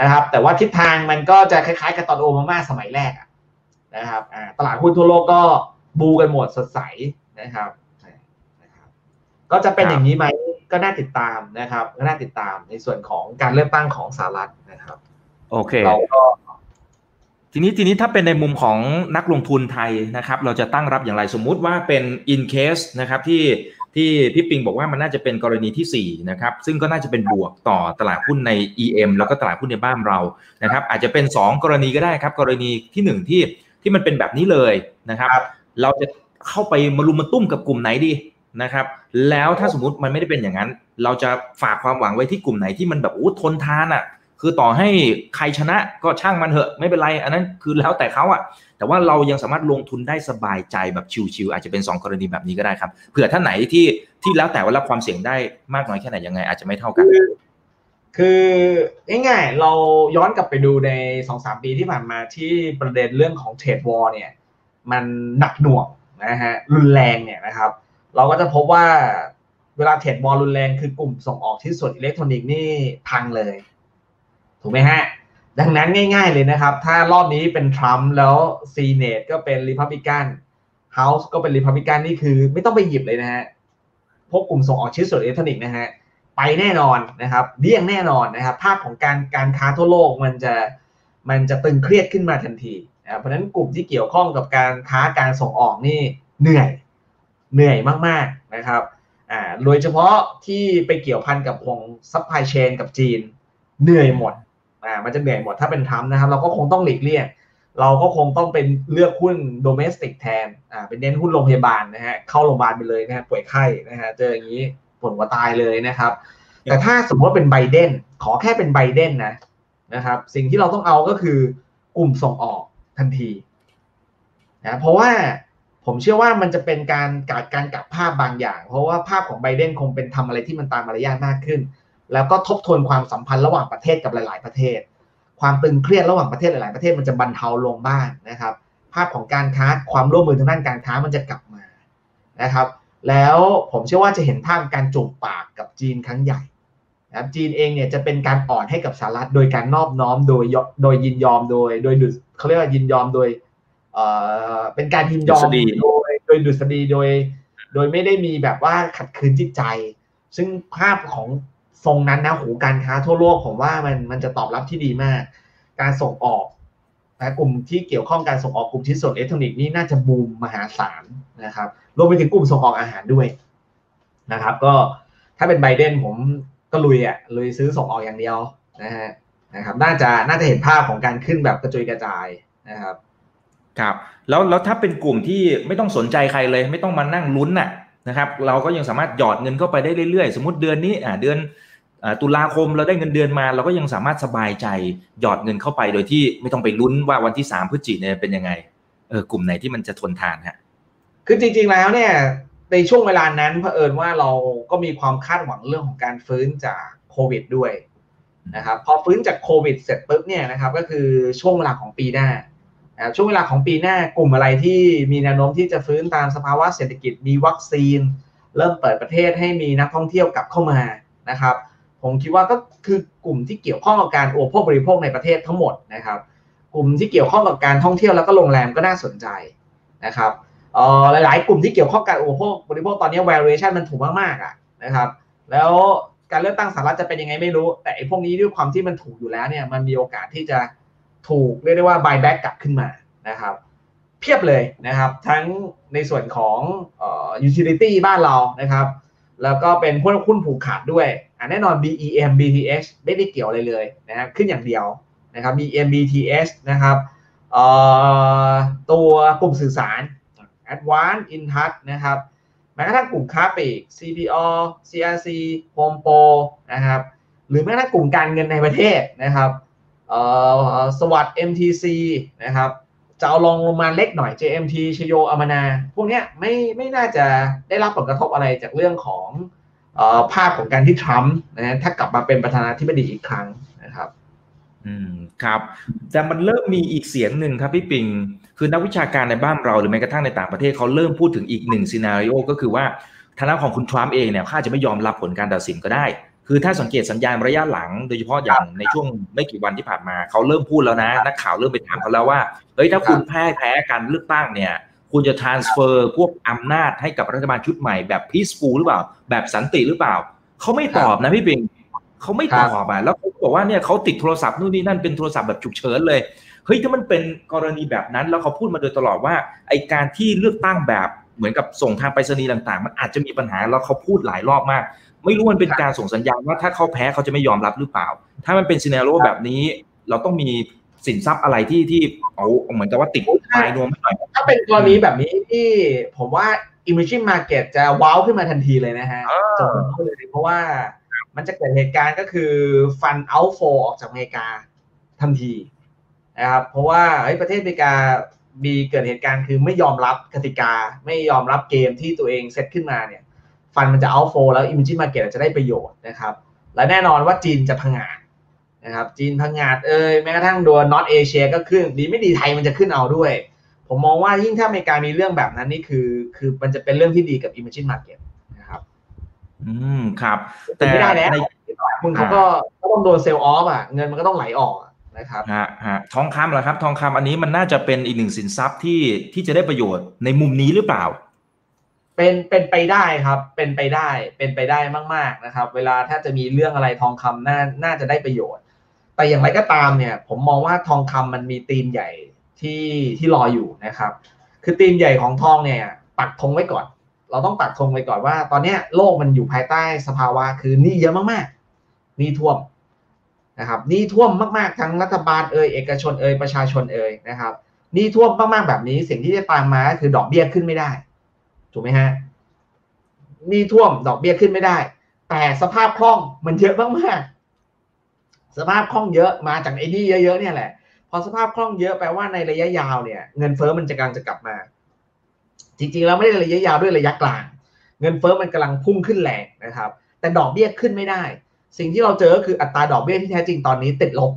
นะครับ แต่ว่าทิศทางมันก็จะคล้ายๆกับตอนโอมาม่าสมัยแรกนะครับตลาดหุ้นทั่วโลกก็บูกันหมดสดใส นะครับ ก็จะเป็นอย่างนี้ไหมก็น่าติดตามนะครับ ก็น่าติดตามในส่วนของการเลือกตั้งของสหรัฐนะครับ โอเคเราก็ทีนี้ทีนี้ถ้าเป็นในมุมของนักลงทุนไทยนะครับ เราจะตั้งรับอย่างไรสมมุติว่าเป็น in case นะครับที่ที่พี่ปิงบอกว่ามันน่าจะเป็นกรณีที่4นะครับซึ่งก็น่าจะเป็นบวกต่อตลาดหุ้นใน EM แล้วก็ตลาดหุ้นในบ้านเรานะครับ อาจจะเป็น 2 กรณีก็ได้ครับ กรณีที่ 1 ที่ที่มันเป็นแบบนี้เลยนะครับ เราจะ เข้าไปมารุมมาตุ้มกับกลุ่มไหนดีนะครับ แล้วถ้าสมมติมันไม่ได้เป็นอย่างนั้น เราจะฝากความหวังไว้ที่กลุ่มไหนที่มันแบบโอ้ทนทานอะ คือต่อให้ใครชนะก็ช่างมันเถอะไม่เป็นไร อันนั้นคือแล้วแต่เขาอะ แต่ว่าเรายังสามารถลงทุนได้สบายใจแบบชิวๆอาจจะเป็น 2 กรณีแบบนี้ก็ได้ครับเผื่อท่านไหนที่ที่แล้วแต่ว่ารับความเสี่ยงได้มากน้อยแค่ไหนยังไง อาจจะไม่เท่ากันคือง่ายๆเราย้อนกลับไปดูในสองสามปีที่ผ่านมาที่ประเด็นเรื่องของเทรดวอร์เนี่ย มันหนักหน่วง นะฮะรุนแรงเนี่ยนะครับ เราก็จะพบว่าเวลา trade war รุนแรงคือกลุ่มส่งออกชิ้นส่วนอิเล็กทรอนิกส์นี่พังเลย ถูกไหมฮะ ดังนั้นง่าย ๆเลยนะครับ ถ้ารอบนี้เป็นทรัมป์แล้ว Senate ก็เป็นริพับลิกัน House ก็เป็นริพับลิกันนี่คือ ไม่ต้องไปหยิบเลยนะฮะพวกกลุ่มส่งออกชิ้นส่วนอิเล็กทรอนิกส์นะฮะไปแน่นอนนะครับเลี่ยงแน่นอนนะครับ ภาพของการการค้าทั่วโลกมันจะมันจะตึงเครียดขึ้นมาทันที นะเพราะฉะนั้นกลุ่มที่เกี่ยวข้องกับการค้าการส่งออกนี่เหนื่อยเหนื่อยมากๆนะครับอ่าโดยเฉพาะที่ไปเกี่ยวพันกับวง supply chain กับจีนเหนื่อยหมดอ่ามันจะเหนื่อยหมดถ้าเป็นทรัมป์นะครับ เราก็คงต้องหลีกเลี่ยงเราก็คงต้องเป็นเลือกหุ้น domestic แทนอ่าเป็นเน้นหุ้นโรงพยาบาลนะฮะเข้าโรงพยาบาลไปเลยนะฮะป่วยไข้นะฮะเจออย่างนี้ปวดหัวตายเลยนะครับ แต่ถ้าสมมติว่าเป็นไบเดนขอแค่เป็นไบเดนนะนะครับ สิ่งที่เราต้องเอาก็คือกลุ่มส่งออก ทันทีนะเพราะว่าผมเชื่อว่ามันจะเป็นการการการกลับภาพบางอย่าง เพราะว่าภาพของไบเดนคงเป็นทำอะไรที่มันตามมารยาทมากขึ้น แล้วก็ทบทวนความสัมพันธ์ระหว่างประเทศกับหลาย ๆ ประเทศ ความตึงเครียดระหว่างประเทศหลาย ๆ ประเทศมันจะบรรเทาลงบ้างนะครับ ภาพของการค้าความร่วมมือทางด้านการค้ามันจะกลับมานะครับ แล้วผมเชื่อว่าจะเห็นภาพการจูบปากกับจีนครั้งใหญ่ นะครับจีนเองเนี่ยจะเป็นการอ่อนให้กับสหรัฐโดยการนอบน้อมโดยโดยยินยอมโดย โดยดุเขาเรียกว่ายินยอมโดยเอ่อเป็นการยินยอมโดยโดยดุษฎีโดย โดยไม่ได้มีแบบว่าขัดขืนจิตใจ ซึ่งภาพของทรงนั้นนะหูการค้าทั่วโลกผมว่ามันมันจะตอบรับที่ดีมาก การส่งออกนะกลุ่มที่เกี่ยวข้องการส่งออกกลุ่มชิ้นส่วนอิเล็กทรอนิกส์นี่น่าจะบูมมหาศาลนะครับรวมไปถึงกลุ่มส่งออกอาหารด้วยนะครับ ก็ถ้าเป็นไบเดนผม ก็ลุยอะลุยซื้อส่งออกอย่างเดียวนะฮะนะครับ น่าจะน่าจะเห็นภาพของการขึ้นแบบกระจุยกระจายนะครับ ครับแล้วแล้วถ้าเป็นกลุ่มที่ไม่ต้องสนใจใครเลย ไม่ต้องมานั่งลุ้นน่ะนะครับ เราก็ยังสามารถหยอดเงินเข้าไปได้เรื่อยๆ สมมติเดือนนี้อ่าเดือนตุลาคมเราได้เงินเดือนมา เราก็ยังสามารถสบายใจหยอดเงินเข้าไปโดยที่ไม่ต้องไปลุ้นว่าวันที่สามพฤศจิกเนี่ยเป็นยังไงเออกลุ่มไหนที่มันจะทนทานฮะคือจริงๆแล้วเนี่ย ในช่วงเวลานั้นเผอิญว่าเราก็มีความคาดหวังเรื่องของการฟื้นจากโควิดด้วยนะครับพอฟื้นจากโควิดเสร็จปุ๊บเนี่ยนะครับก็คือช่วงเวลาของปีหน้าช่วงเวลาของปีหน้ากลุ่มอะไรที่มีแนวโน้มที่จะฟื้นตามสภาวะเศรษฐกิจมีวัคซีน เริ่มเปิดประเทศให้มีนักท่องเที่ยวกลับเข้ามานะครับ ผมคิดว่าก็คือกลุ่มที่เกี่ยวข้องกับการอุปโภคบริโภคในประเทศทั้งหมดนะครับ กลุ่มที่เกี่ยวข้องกับการท่องเที่ยวแล้วก็โรงแรมก็น่าสนใจนะครับ หลายๆ กลุ่มที่เกี่ยวข้องกับการอุปโภคบริโภคตอนนี้ valuation มันถูกมากๆอะนะครับ แล้วการเลือกตั้งสหรัฐจะเป็นยังไงไม่รู้ แต่ไอ้พวกนี้ด้วยความที่มันถูกอยู่แล้วเนี่ยมันมีโอกาสที่จะถูกเรียกได้ว่า buy back กลับขึ้นมานะครับเพียบเลยนะครับ ทั้งในส่วนของเอ่อ utility บ้านเรานะครับ แล้วก็เป็นพวกหุ้นผูกขาดด้วยแน่นอน BEM BTH ไม่ได้เกี่ยวอะไรเลยนะครับขึ้นอย่างเดียวนะครับ BEM BTH นะครับตัวกลุ่มสื่อสาร Advanced Intouch นะครับแม้กระทั่งกลุ่มค้าปลีก CPO CRC Home Pro นะครับหรือแม้กระทั่งกลุ่มการเงินในประเทศนะครับเอ่อสวัสด์ MTC นะครับจะเอาลงลงมาเล็กหน่อย JMT ชโยอมานา พวกนี้ไม่ไม่น่าจะได้รับผลกระทบอะไรจากเรื่องของอภาพของการที่ทรัมป์นะถ้ากลับมาเป็นประธานาธิบดีอีกครั้ง อืมครับ แต่มันเริ่มมีอีกเสียงหนึ่งครับพี่ปิง คือนักวิชาการในบ้านเราหรือแม้กระทั่งในต่างประเทศเขาเริ่มพูดถึงอีกหนึ่งซีนารีโอก็คือว่าทางด้านของคุณทรัมป์เองเนี่ยเขาอาจจะไม่ยอมรับผลการตัดสินก็ได้ คือถ้าสังเกตสัญญาณระยะหลัง โดยเฉพาะอย่างในช่วงไม่กี่วันที่ผ่านมาเขาเริ่มพูดแล้วนะ นักข่าวเริ่มไปถามเขาแล้วว่าเฮ้ยถ้าคุณแพ้แพ้การเลือกตั้งเนี่ยคุณจะ transfer พวกอำนาจให้กับรัฐบาลชุดใหม่แบบ peaceful หรือเปล่า แบบสันติหรือเปล่า เขาไม่ตอบนะพี่ปิง เขาไม่ตอบอะแล้วเขาบอกว่าเนี่ยเขาติดโทรศัพท์นู่นนี่นั่นเป็นโทรศัพท์แบบฉุกเฉินเลยเฮ้ยถ้ามันเป็นกรณีแบบนั้นแล้วเขาพูดมาโดยตลอดว่าไอการที่เลือกตั้งแบบเหมือนกับส่งทางไปรษณีย์ต่าง ๆ มันอาจจะมีปัญหาแล้วเขาพูดหลายรอบมาก ไม่รู้มันเป็นการส่งสัญญาณว่าถ้าเขาแพ้เขาจะไม่ยอมรับหรือเปล่า ถ้ามันเป็นซีเนโรแบบนี้ เราต้องมีสินทรัพย์อะไรที่ที่เอาเหมือนกับว่าติดปลายนวมหน่อยถ้าเป็นกรณีแบบนี้ที่ผมว่า emerging market จะว้าวขึ้นมาทันทีเลยนะฮะจะว้าวเลยเพราะว่า มันจะเกิดเหตุการณ์ก็คือฟัน outflow ออกจากอเมริกาทันทีนะครับเพราะว่าประเทศอเมริกามีเกิดเหตุการณ์คือไม่ยอมรับกติกา ไม่ยอมรับเกมที่ตัวเองเซตขึ้นมาเนี่ยฟันมันจะ outflow แล้ว emerging market จะได้ประโยชน์นะครับและแน่นอนว่าจีนจะพังงาดนะครับจีนพังงาดเอ้ยแม้กระทั่งดัวนอตเอเชียก็ขึ้นดีไม่ดีไทยมันจะขึ้นเอาด้วย ผมมองว่ายิ่งถ้าอเมริกามีเรื่องแบบนั้นนี่คือ คือมันจะเป็นเรื่องที่ดีกับ emerging market นะครับ อืมครับ แต่ไม่ได้แล้วในมึงเขาก็ก็ต้องโดนเซลล์ออฟอะเงินมันก็ต้องไหลออกอะนะครับฮะฮะทองคำเหรอครับ ทองคำอันนี้มันน่าจะเป็นอีกหนึ่งสินทรัพย์ที่ที่จะได้ประโยชน์ในมุมนี้หรือเปล่า เป็นเป็นไปได้ครับ เป็นไปได้เป็นไปได้มาก ๆนะครับ เวลาถ้าจะมีเรื่องอะไรทองคำน่าน่าจะได้ประโยชน์ แต่อย่างไรก็ตามเนี่ย ผมมองว่าทองคำมันมีธีมใหญ่ที่ที่รออยู่นะครับ คือธีมใหญ่ของทองเนี่ย ปักธงไว้ก่อน เราต้องปักธงไว้ก่อนว่า ตอนนี้โลกมันอยู่ภายใต้สภาวะคือหนี้เยอะมากๆหนี้ท่วมนะครับหนี้ท่วมมากๆทั้งรัฐบาลเอ่ยเอกชนเอ่ยประชาชนเอ่ยนะครับหนี้ท่วมมากๆแบบนี้สิ่งที่จะตามมาคือดอกเบี้ยขึ้นไม่ได้ ถูกไหมฮะหนี้ท่วมดอกเบี้ยขึ้นไม่ได้ แต่สภาพคล่องมันเยอะมากๆสภาพคล่องเยอะมาจากไอ้หนี้เยอะๆเนี่ยแหละพอสภาพคล่องเยอะแปลว่าในระยะยาวเนี่ย เงินเฟ้อมันจะกำลังจะกลับมา จริงๆแล้วไม่ได้ระยะยาวด้วยระยะกลาง เงินเฟ้อมันกำลังพุ่งขึ้นแรงนะครับ แต่ดอกเบี้ยขึ้นไม่ได้ สิ่งที่เราเจอก็คืออัตราดอกเบี้ยที่แท้จริงตอนนี้ติดลบ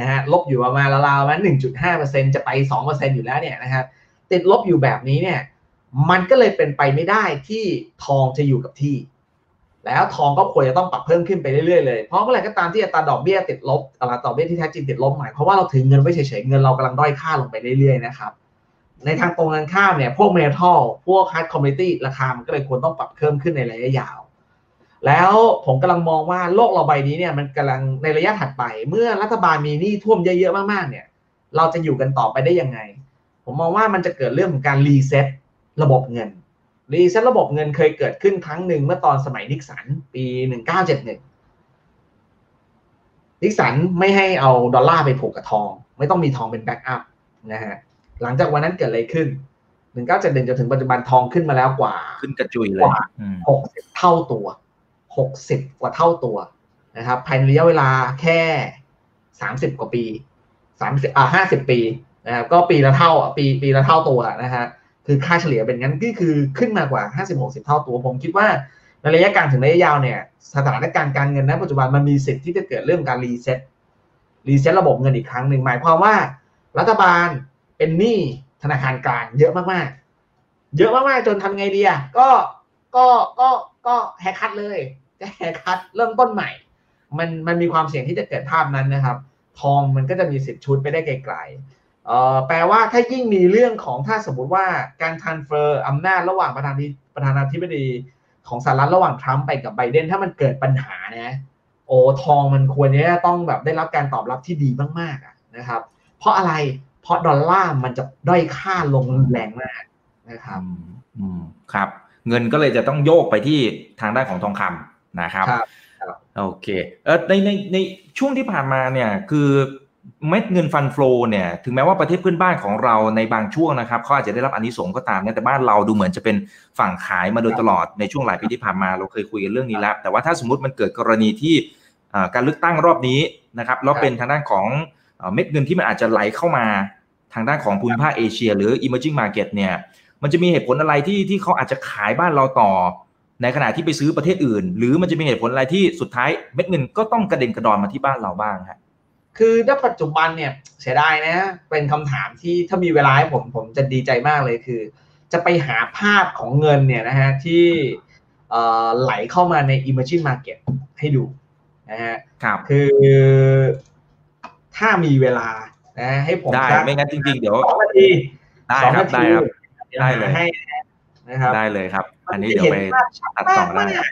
นะฮะลบอยู่ประมาณราวๆมันหนึ่งจุดห้าเปอร์เซ็นจะไปสองเปอร์เซ็นอยู่แล้วเนี่ยนะครับติดลบอยู่แบบนี้เนี่ยมันก็เลยเป็นไปไม่ได้ที่ทองจะอยู่กับที่ แล้วทองก็ควรจะต้องปรับเพิ่มขึ้นไปเรื่อยๆเลย เพราะเมื่อไหร่ก็ตามที่อัตราดอกเบี้ยติดลบอัตราดอกเบี้ยที่แท้จริงติดลบหมายเพราะว่าเราถือเงินไว้เฉยๆเงินเรากำลังด้อยค่าลงไปเรื่อยๆนะครับ ในทางตรงกันข้ามเนี่ย พวก metal พวก hard commodity ราคามันก็เลยควรต้องปรับเพิ่มขึ้นในระยะยาว แล้วผมกำลังมองว่าโลกเราใบนี้เนี่ยมันกำลังในระยะถัดไป เมื่อรัฐบาลมีหนี้ท่วมเยอะๆมากๆเนี่ย เราจะอยู่กันต่อไปได้ยังไง ผมมองว่ามันจะเกิดเรื่องของการ reset ระบบเงิน reset ระบบเงินเคยเกิดขึ้นครั้งหนึ่งเมื่อตอนสมัยนิกสันปี 1971นิกสันไม่ให้เอาดอลลาร์ไปผูกกับทอง ไม่ต้องมีทองเป็น backup นะฮะ หลังจากวันนั้นเกิดอะไรขึ้น1971จนถึงปัจจุบันทองขึ้นมาแล้วกว่า ขึ้นกระจุยเลยกว่าอืม60เท่าตัว60กว่าเท่าตัวนะครับภายในระยะเวลาแค่30กว่าปี30อ่า50ปีนะครับก็ปีละเท่าอะปีปีละเท่าตัวนะฮะคือค่าเฉลี่ยเป็นงั้นก็คือขึ้นมากว่า50 60เท่าตัว ผมคิดว่าในระยะกลางถึงระยะยาวเนี่ยสถานการณ์การเงินณปัจจุบันมันมีสิทธิ์ที่จะเกิดเรื่องการ reset reset ระบบเงินอีกครั้งหนึ่งหมายความว่ารัฐบาล เป็นหนี้ธนาคารกลางเยอะมากๆ เยอะมากๆจนทำไงดีอะก็ก็ก็ก็แฮกคัดเลยจะแฮกคัดเริ่มต้นใหม่ มันมันมีความเสี่ยงที่จะเกิดภาพนั้นนะครับ ทองมันก็จะมีสิทธิ์ชุดไปได้ไกลๆเอ่อแปลว่าถ้ายิ่งมีเรื่องของถ้าสมมติว่าการ transfer อำนาจระหว่างประธานาธิประธานาธิบดีของสหรัฐระหว่างทรัมป์ไปกับไบเดนถ้ามันเกิดปัญหานะโอ้ทองมันควรจะต้องแบบได้รับการตอบรับที่ดีมากๆอะนะครับ เพราะอะไร ราะดอลลาร์มันจะด้อยค่าลงรุนแรงมากนะครับอืมอืมครับ เงินก็เลยจะต้องโยกไปที่ทางด้านของทองคำนะครับครับโอเคเออในในในช่วงที่ผ่านมาเนี่ยคือเม็ดเงินฟันฟลอเนี่ยถึงแม้ว่าประเทศเพื่อนบ้านของเราในบางช่วงนะครับเขาอาจจะได้รับอันนี้สงส์ก็ตามนะแต่บ้านเราดูเหมือนจะเป็นฝั่งขายมาโดยตลอดในช่วงหลายปีที่ผ่านมาเราเคยคุยกันเรื่องนี้แล้ว แต่ว่าถ้าสมมติมันเกิดกรณีที่อ่าการเลือกตั้งรอบนี้นะครับแล้วเป็นทางด้านของเอ่อเม็ดเงินที่มันอาจจะไหลเข้ามา ทางด้านของภูมิภาคเอเชีย หรือ emerging market เนี่ยมันจะมีเหตุผลอะไรที่ที่เขาอาจจะขายบ้านเราต่อ ในขณะที่ไปซื้อประเทศอื่น หรือมันจะมีเหตุผลอะไรที่สุดท้ายเม็ดเงินก็ต้องกระเด็นกระดอนมาที่บ้านเราบ้างฮะคือณปัจจุบันเนี่ยเสียดายนะ เป็นคำถามที่ถ้ามีเวลาให้ผมผมจะดีใจมากเลยคือ จะไปหาภาพของเงินเนี่ยนะฮะที่เอ่อไหลเข้ามาใน emerging market ให้ดูนะฮะครับคือถ้ามีเวลา นะให้ผมได้สักไม่งั้นจริงๆเดี๋ยวสองนาทีได้สองครับนาได้ทีครับดี๋วได้เลยหาให้นะครับได้เลยครับ อันนี้มัเดี๋ยวจะไปห็นภาพชัดตัดต่อได้มาก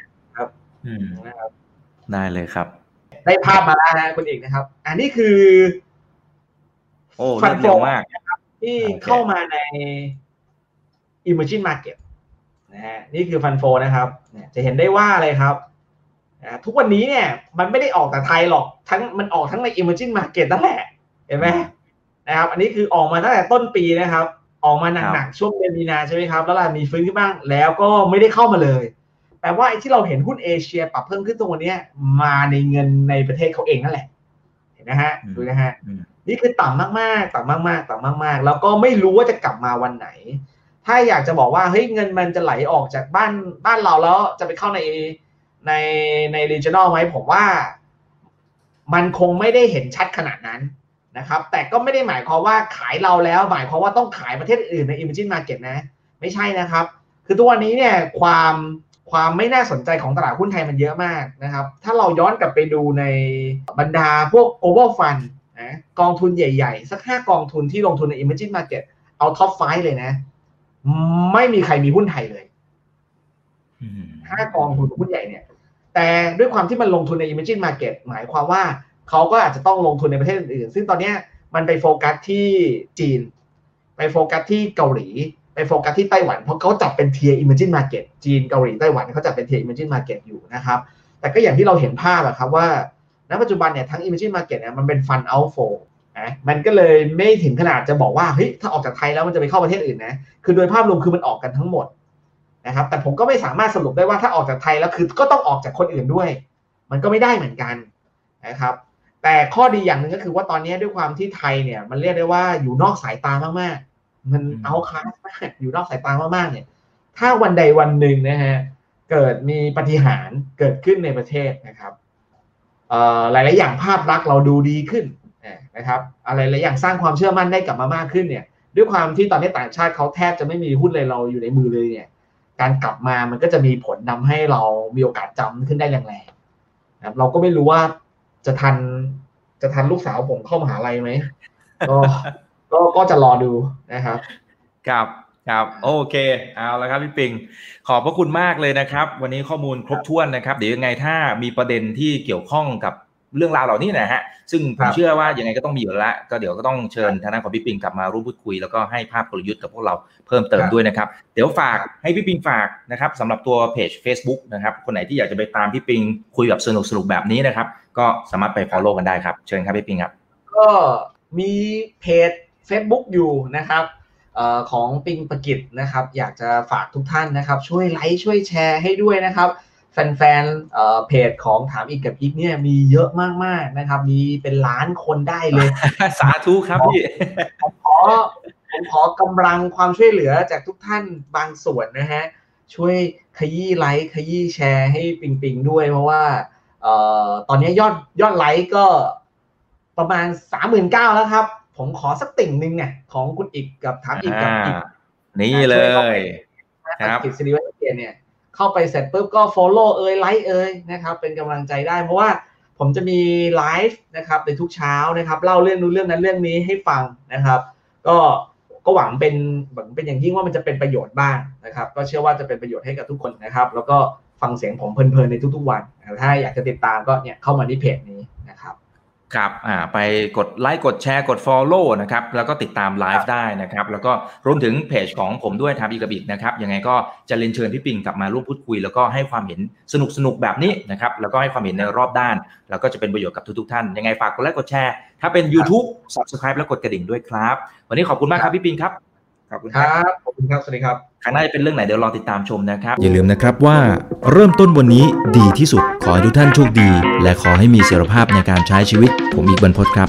อืมๆนะครับ ได้เลยครับ ได้ภาพมาแล้วนะคุณเอกนะครับ อันนี้คือ โอ้ฟัรนวดโฟเร็วมากที่โอเคเข้ามาใน emerging market นะฮะนี่คือฟันโฟนะครับเนี่ยจะเห็นได้ว่าเลยครับนะทุกวันนี้เนี่ย มันไม่ได้ออกแต่ไทยหรอกทั้งมันออกทั้งใน emerging market นั่นแหละ เห็นไหม นะครับ อันนี้คือออกมาตั้งแต่ต้นปีนะครับ ออกมาหนักๆช่วงเดือนมีนาใช่ไหมครับ แล้วล่ะมีฟื้นขึ้นบ้าง แล้วก็ไม่ได้เข้ามาเลย แปลว่าไอ้ที่เราเห็นหุ้นเอเชียปรับเพิ่มขึ้นตรงวันเนี้ยมาในเงินในประเทศเขาเองนั่นแหละ เห็นนะฮะอืมดูนะฮะอืมนี่คือต่ำมากๆ ต่ำมากๆ ต่ำมากๆ แล้วก็ไม่รู้ว่าจะกลับมาวันไหน ถ้าอยากจะบอกว่าเฮ้ยเงินมันจะไหลออกจากบ้านบ้านเราแล้วจะไปเข้าในในใน regional ไหมผมว่า มันคงไม่ได้เห็นชัดขนาดนั้น นะครับ แต่ก็ไม่ได้หมายความว่าขายเราแล้ว หมายความว่าต้องขายประเทศอื่นใน emerging market นะ ไม่ใช่นะครับ คือตัวนี้เนี่ยความความไม่น่าสนใจของตลาดหุ้นไทยมันเยอะมากนะครับ ถ้าเราย้อนกลับไปดูในบรรดาพวก global fund นะกองทุนใหญ่ๆ สักห้ากองทุนที่ลงทุนใน emerging market เอา top five เลยนะ ไม่มีใครมีหุ้นไทยเลยห้ากองทุนหุ้นใหญ่เนี่ย แต่ด้วยความที่มันลงทุนใน emerging market หมายความว่า เขาก็อาจจะต้องลงทุนในประเทศอื่น ซึ่งตอนนี้มันไปโฟกัสที่จีน ไปโฟกัสที่เกาหลี ไปโฟกัสที่ไต้หวัน เพราะเขาจับเป็น tier emerging market จีนเกาหลีไต้หวันเขาจับเป็น tier emerging market อยู่นะครับ แต่ก็อย่างที่เราเห็นภาพอะครับว่าณปัจจุบันเนี่ยทั้ง emerging market เนี่ยมันเป็น fund outflow นะมันก็เลยไม่ถึงขนาดจะบอกว่าเฮ้ยถ้าออกจากไทยแล้วมันจะไปเข้าประเทศอื่นนะคือโดยภาพรวมคือมันออกกันทั้งหมดนะครับแต่ผมก็ไม่สามารถสรุปได้ว่าถ้าออกจากไทยแล้วคือก็ต้องออกจากคนอื่นด้วย มันก็ไม่ได้เหมือนกันนะครับ แต่ข้อดีอย่างหนึ่งก็คือว่าตอนนี้ด้วยความที่ไทยเนี่ย มันเรียกได้ว่าอยู่นอกสายตามากๆ มันเอาคลาสมากอยู่นอกสายตามากๆเนี่ย ถ้าวันใดวันหนึ่งนะฮะเกิดมีปฏิหารเกิดขึ้นในประเทศนะครับหลาย ๆ อย่างภาพลักษณ์เราดูดีขึ้นนะครับ อะไรหลายอย่างสร้างความเชื่อมั่นได้กลับมามากขึ้นเนี่ย ด้วยความที่ตอนนี้ต่างชาติเขาแทบจะไม่มีหุ้นเลยเราอยู่ในมือเลยเนี่ย การกลับมามันก็จะมีผลนำให้เรามีโอกาสจำขึ้นได้แรงๆนะครับเราก็ไม่รู้ว่า จะทันจะทันลูกสาวผมเข้ามหาลัยไหมก็ก็ก็จะรอดูนะครับครับครับโอเคเอาละครับพี่ปิง ขอบพระคุณมากเลยนะครับ วันนี้ข้อมูลครบถ้วนนะครับ เดี๋ยวยังไงถ้ามีประเด็นที่เกี่ยวข้องกับ เรื่องราวเหล่านี้นะฮะซึ่งผมเชื่อว่ายังไงก็ต้องมีอยู่แล้ว ก็เดี๋ยวก็ต้องเชิญทางด้านของพี่ปิงกลับมาร่วมพูดคุย แล้วก็ให้ภาพกลยุทธ์กับพวกเราเพิ่มเติมด้วยนะครับ เดี๋ยวฝากให้พี่ปิงฝากนะครับสำหรับตัวเพจ Facebook นะครับคนไหนที่อยากจะไปตามพี่ปิงคุยแบบสนุกสนุกแบบนี้นะครับก็สามารถไป follow กันได้ครับเชิญครับพี่ปิงครับก็มีเพจ Facebook อยู่นะครับของปิงประกิตนะครับ อยากจะฝากทุกท่านนะครับ ช่วยไลค์ช่วยแชร์ให้ด้วยนะครับ แฟนๆเพจของถามอีกกับอีกเนี่ยมีเยอะมากๆนะครับ มีเป็นล้านคนได้เลย สาธุครับพี่ผมขอผมขอกำลังความช่วยเหลือจากทุกท่านบางส่วนนะฮะ ช่วยขยี้ไลค์ขยี้แชร์ให้ปิงปิงด้วยเพราะว่าเอ่อตอนนี้ยอดยอดไลค์ก็ประมาณสามหมื่นเก้าแล้วครับ ผมขอสักติ่งหนึ่งเนี่ยของคุณอีกกับถามอีกกับอีกนี่เลยครับกิจสิริวัฒน์เกียรเนี่ย เข้าไปเสร็จปุ๊บก็ follow เอ่ยไลค์เอ่ยนะครับเป็นกำลังใจได้เพราะว่าผมจะมีไลฟ์นะครับในทุกเช้านะครับเล่าเรื่องนู้นเรื่องนั้นเรื่องนี้ให้ฟังนะครับ ก็ก็หวังเป็นหวังเป็นอย่างยิ่งว่ามันจะเป็นประโยชน์บ้างนะครับ ก็เชื่อว่าจะเป็นประโยชน์ให้กับทุกคนนะครับ แล้วก็ฟังเสียงผมเพลินๆในทุกๆวัน ถ้าอยากจะติดตามก็เนี่ยเข้ามาที่เพจนี้ ครับครับอ่าไปกดไลค์กดแชร์กด Follow นะครับแล้วก็ติดตามไลฟ์ได้นะครับแล้วก็รวมถึงเพจของผมด้วยทามอีกบิกนะครับยังไงก็จะเรียนเชิญพี่ปิงกลับมาร่วมพูดคุย แล้วก็ให้ความเห็นสนุกสนุกแบบนี้นะครับแล้วก็ให้ความเห็นในรอบด้าน แล้วก็จะเป็นประโยชน์กับทุกๆท่าน ยังไงฝากกดไลค์กดแชร์ ถ้าเป็น YouTube Subscribe แล้วกดกระดิ่งด้วยครับ วันนี้ขอบคุณมากครับพี่ปิงครับ ขอบคุณครับขอบคุณครับ สวัสดีครับครั้งหน้าจะเป็นเรื่องไหนเดี๋ยวรอติดตามชมนะครับ อย่าลืมนะครับว่าเริ่มต้นวันนี้ดีที่สุดขอให้ทุกท่านโชคดี และขอให้มีเสรีภาพในการใช้ชีวิต ผมอีกบรรพศครับ